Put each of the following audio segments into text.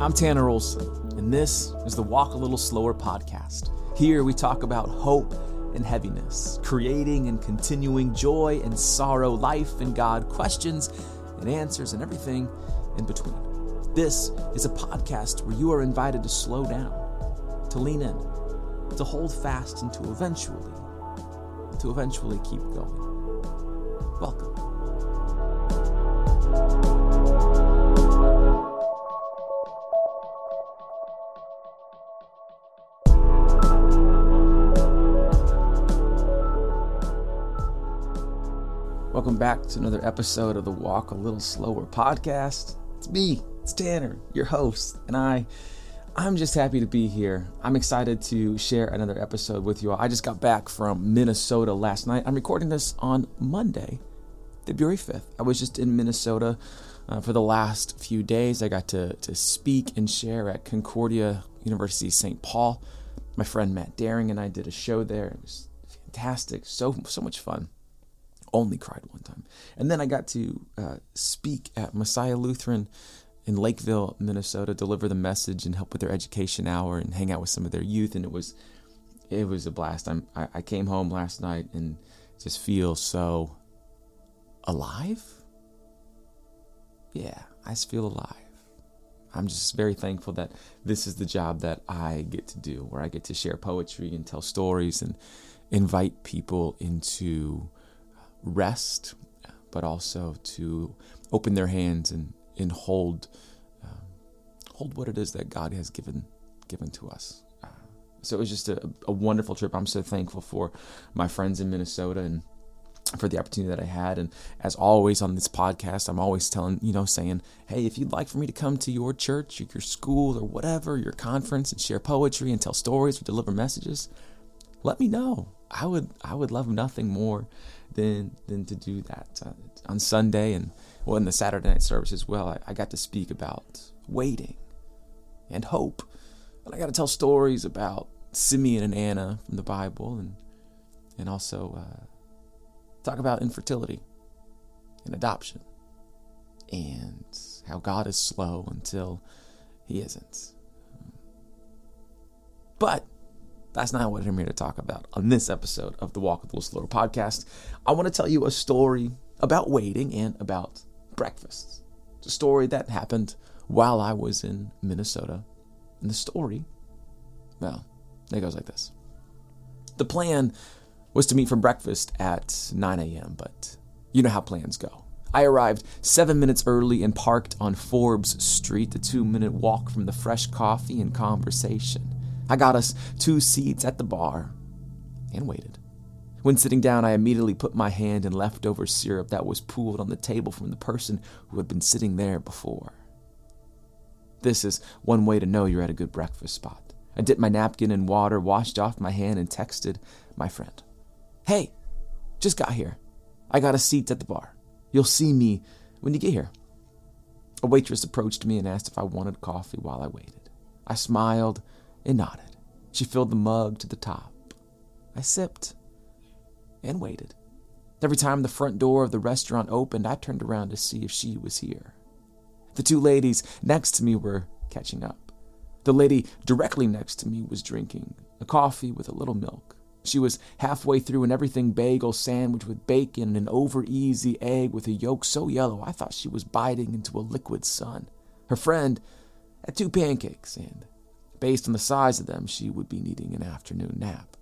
I'm Tanner Olson, and this is the Walk a Little Slower podcast. Here we talk about hope and heaviness, creating and continuing joy and sorrow, life and God, questions and answers, and everything in between. This is a podcast where you are invited to slow down, to lean in, to hold fast, and to eventually, to eventually keep going. Welcome. Welcome back to another episode of the Walk a Little Slower podcast. It's me, it's Tanner, your host, and I I'm just happy to be here. I'm excited to share another episode with you all. I just got back from Minnesota last night. I'm recording this on Monday, February 5th. I was just in Minnesota uh, for the last few days. I got to, to speak and share at Concordia University St. Paul. My friend Matt Daring and I did a show there. It was fantastic, so so much fun only cried one time. And then I got to uh, speak at Messiah Lutheran in Lakeville, Minnesota, deliver the message and help with their education hour and hang out with some of their youth. And it was it was a blast. I'm, I, I came home last night and just feel so alive. Yeah, I just feel alive. I'm just very thankful that this is the job that I get to do, where I get to share poetry and tell stories and invite people into rest, but also to open their hands and, and hold um, hold what it is that God has given given to us. Uh, so it was just a, a wonderful trip. I'm so thankful for my friends in Minnesota and for the opportunity that I had. And as always on this podcast, I'm always telling, you know, saying, hey, if you'd like for me to come to your church or your school or whatever, your conference and share poetry and tell stories or deliver messages, let me know. I would I would love nothing more than than to do that. Uh, on Sunday and well in the Saturday night service as well, I, I got to speak about waiting and hope, and I got to tell stories about Simeon and Anna from the Bible, and and also uh, talk about infertility and adoption, and how God is slow until He isn't. But that's not what I'm here to talk about on this episode of the Walk with Little Slower podcast. I want to tell you a story about waiting and about breakfast. It's a story that happened while I was in Minnesota. And the story, well, it goes like this. The plan was to meet for breakfast at 9 a.m., but you know how plans go. I arrived seven minutes early and parked on Forbes Street, a two minute walk from the fresh coffee and conversation. I got us two seats at the bar and waited. When sitting down, I immediately put my hand in leftover syrup that was pooled on the table from the person who had been sitting there before. This is one way to know you're at a good breakfast spot. I dipped my napkin in water, washed off my hand, and texted my friend. Hey, just got here. I got a seat at the bar. You'll see me when you get here. A waitress approached me and asked if I wanted coffee while I waited. I smiled and nodded. She filled the mug to the top. I sipped and waited. Every time the front door of the restaurant opened, I turned around to see if she was here. The two ladies next to me were catching up. The lady directly next to me was drinking a coffee with a little milk. She was halfway through an everything bagel sandwich with bacon and an over easy egg with a yolk so yellow I thought she was biting into a liquid sun. Her friend had two pancakes and Based on the size of them, she would be needing an afternoon nap.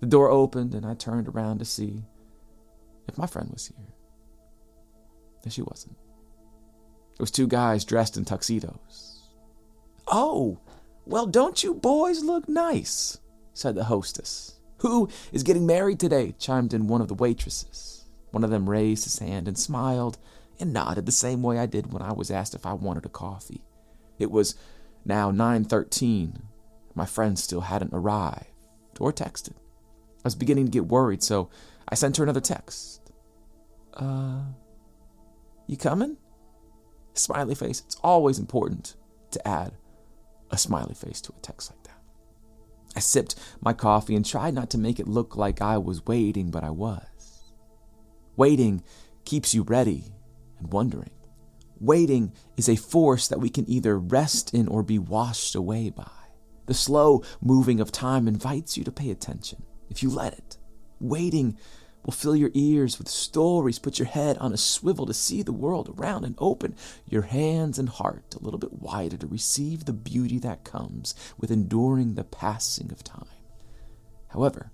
The door opened, and I turned around to see if my friend was here. And she wasn't. It was two guys dressed in tuxedos. Oh, well, don't you boys look nice? said the hostess. Who is getting married today? chimed in one of the waitresses. One of them raised his hand and smiled and nodded the same way I did when I was asked if I wanted a coffee. It was now 9:13. My friend still hadn't arrived or texted. I was beginning to get worried, so I sent her another text. Uh, you coming? Smiley face. It's always important to add a smiley face to a text like that. I sipped my coffee and tried not to make it look like I was waiting, but I was. Waiting keeps you ready and wondering. Waiting is a force that we can either rest in or be washed away by. The slow moving of time invites you to pay attention if you let it. Waiting will fill your ears with stories, put your head on a swivel to see the world around, and open your hands and heart a little bit wider to receive the beauty that comes with enduring the passing of time. However,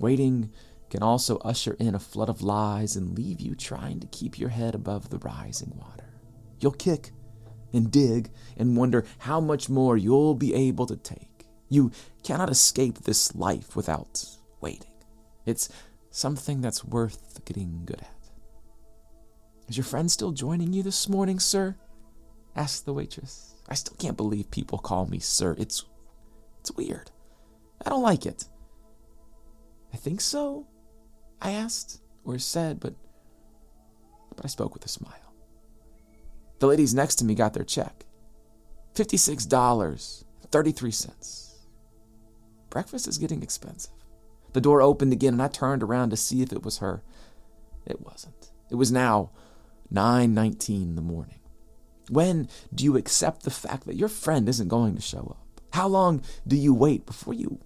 waiting can also usher in a flood of lies and leave you trying to keep your head above the rising water. You'll kick and dig and wonder how much more you'll be able to take. You cannot escape this life without waiting. It's something that's worth getting good at. Is your friend still joining you this morning, sir? asked the waitress. I still can't believe people call me sir. It's it's weird. I don't like it. I think so, I asked or said, but but I spoke with a smile. The ladies next to me got their check. $56.33. Breakfast is getting expensive. The door opened again and I turned around to see if it was her. It wasn't. It was now 9:19 in the morning. When do you accept the fact that your friend isn't going to show up? How long do you wait before you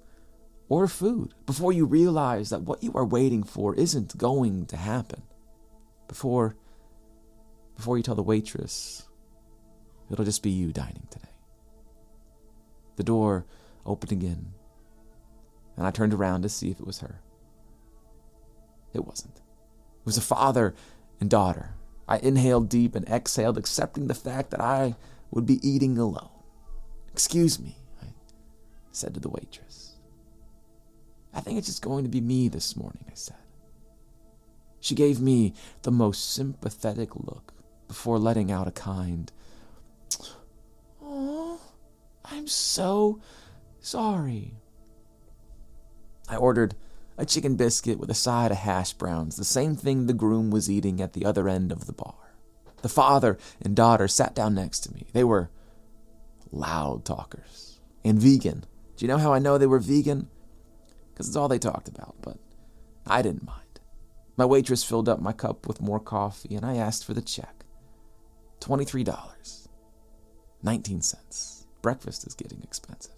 order food? Before you realize that what you are waiting for isn't going to happen? Before before you tell the waitress it'll just be you dining today. The door opened again and I turned around to see if it was her. It wasn't. It was a father and daughter. I inhaled deep and exhaled, accepting the fact that I would be eating alone. Excuse me, I said to the waitress. I think it's just going to be me this morning, I said. She gave me the most sympathetic look before letting out a kind, Oh, I'm so sorry. I ordered a chicken biscuit with a side of hash browns, the same thing the groom was eating at the other end of the bar. The father and daughter sat down next to me. They were loud talkers and vegan. Do you know how I know they were vegan? Because it's all they talked about, but I didn't mind. My waitress filled up my cup with more coffee, and I asked for the check $23. 19 cents. Breakfast is getting expensive.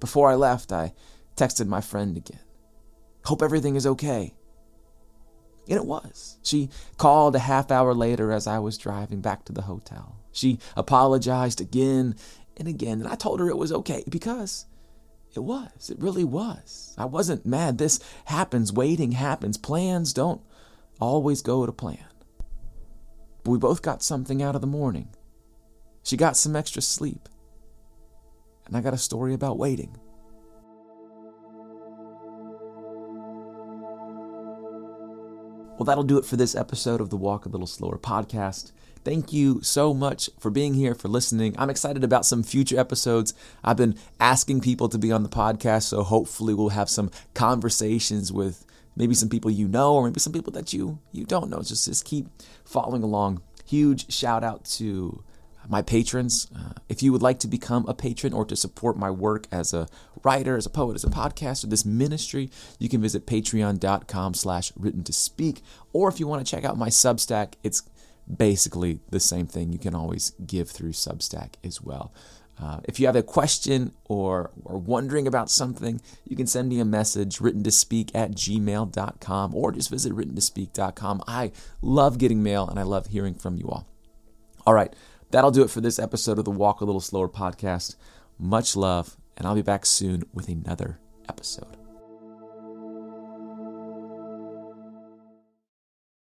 Before I left, I texted my friend again. Hope everything is okay. And it was. She called a half hour later as I was driving back to the hotel. She apologized again and again, and I told her it was okay because it was. It really was. I wasn't mad. This happens. Waiting happens. Plans don't always go to plan. But we both got something out of the morning. She got some extra sleep. And I got a story about waiting. Well, that'll do it for this episode of the Walk a Little Slower podcast. Thank you so much for being here, for listening. I'm excited about some future episodes. I've been asking people to be on the podcast, so hopefully we'll have some conversations with maybe some people you know or maybe some people that you you don't know. Just just keep following along. Huge shout out to my patrons. Uh, if you would like to become a patron or to support my work as a writer, as a poet, as a podcaster, this ministry, you can visit patreon.com slash written to speak. Or if you want to check out my Substack, it's basically the same thing. You can always give through Substack as well. Uh, if you have a question or are wondering about something, you can send me a message written to speak at gmail.com or just visit written to speak.com. I love getting mail and I love hearing from you all. All right. That'll do it for this episode of the Walk a Little Slower podcast. Much love, and I'll be back soon with another episode.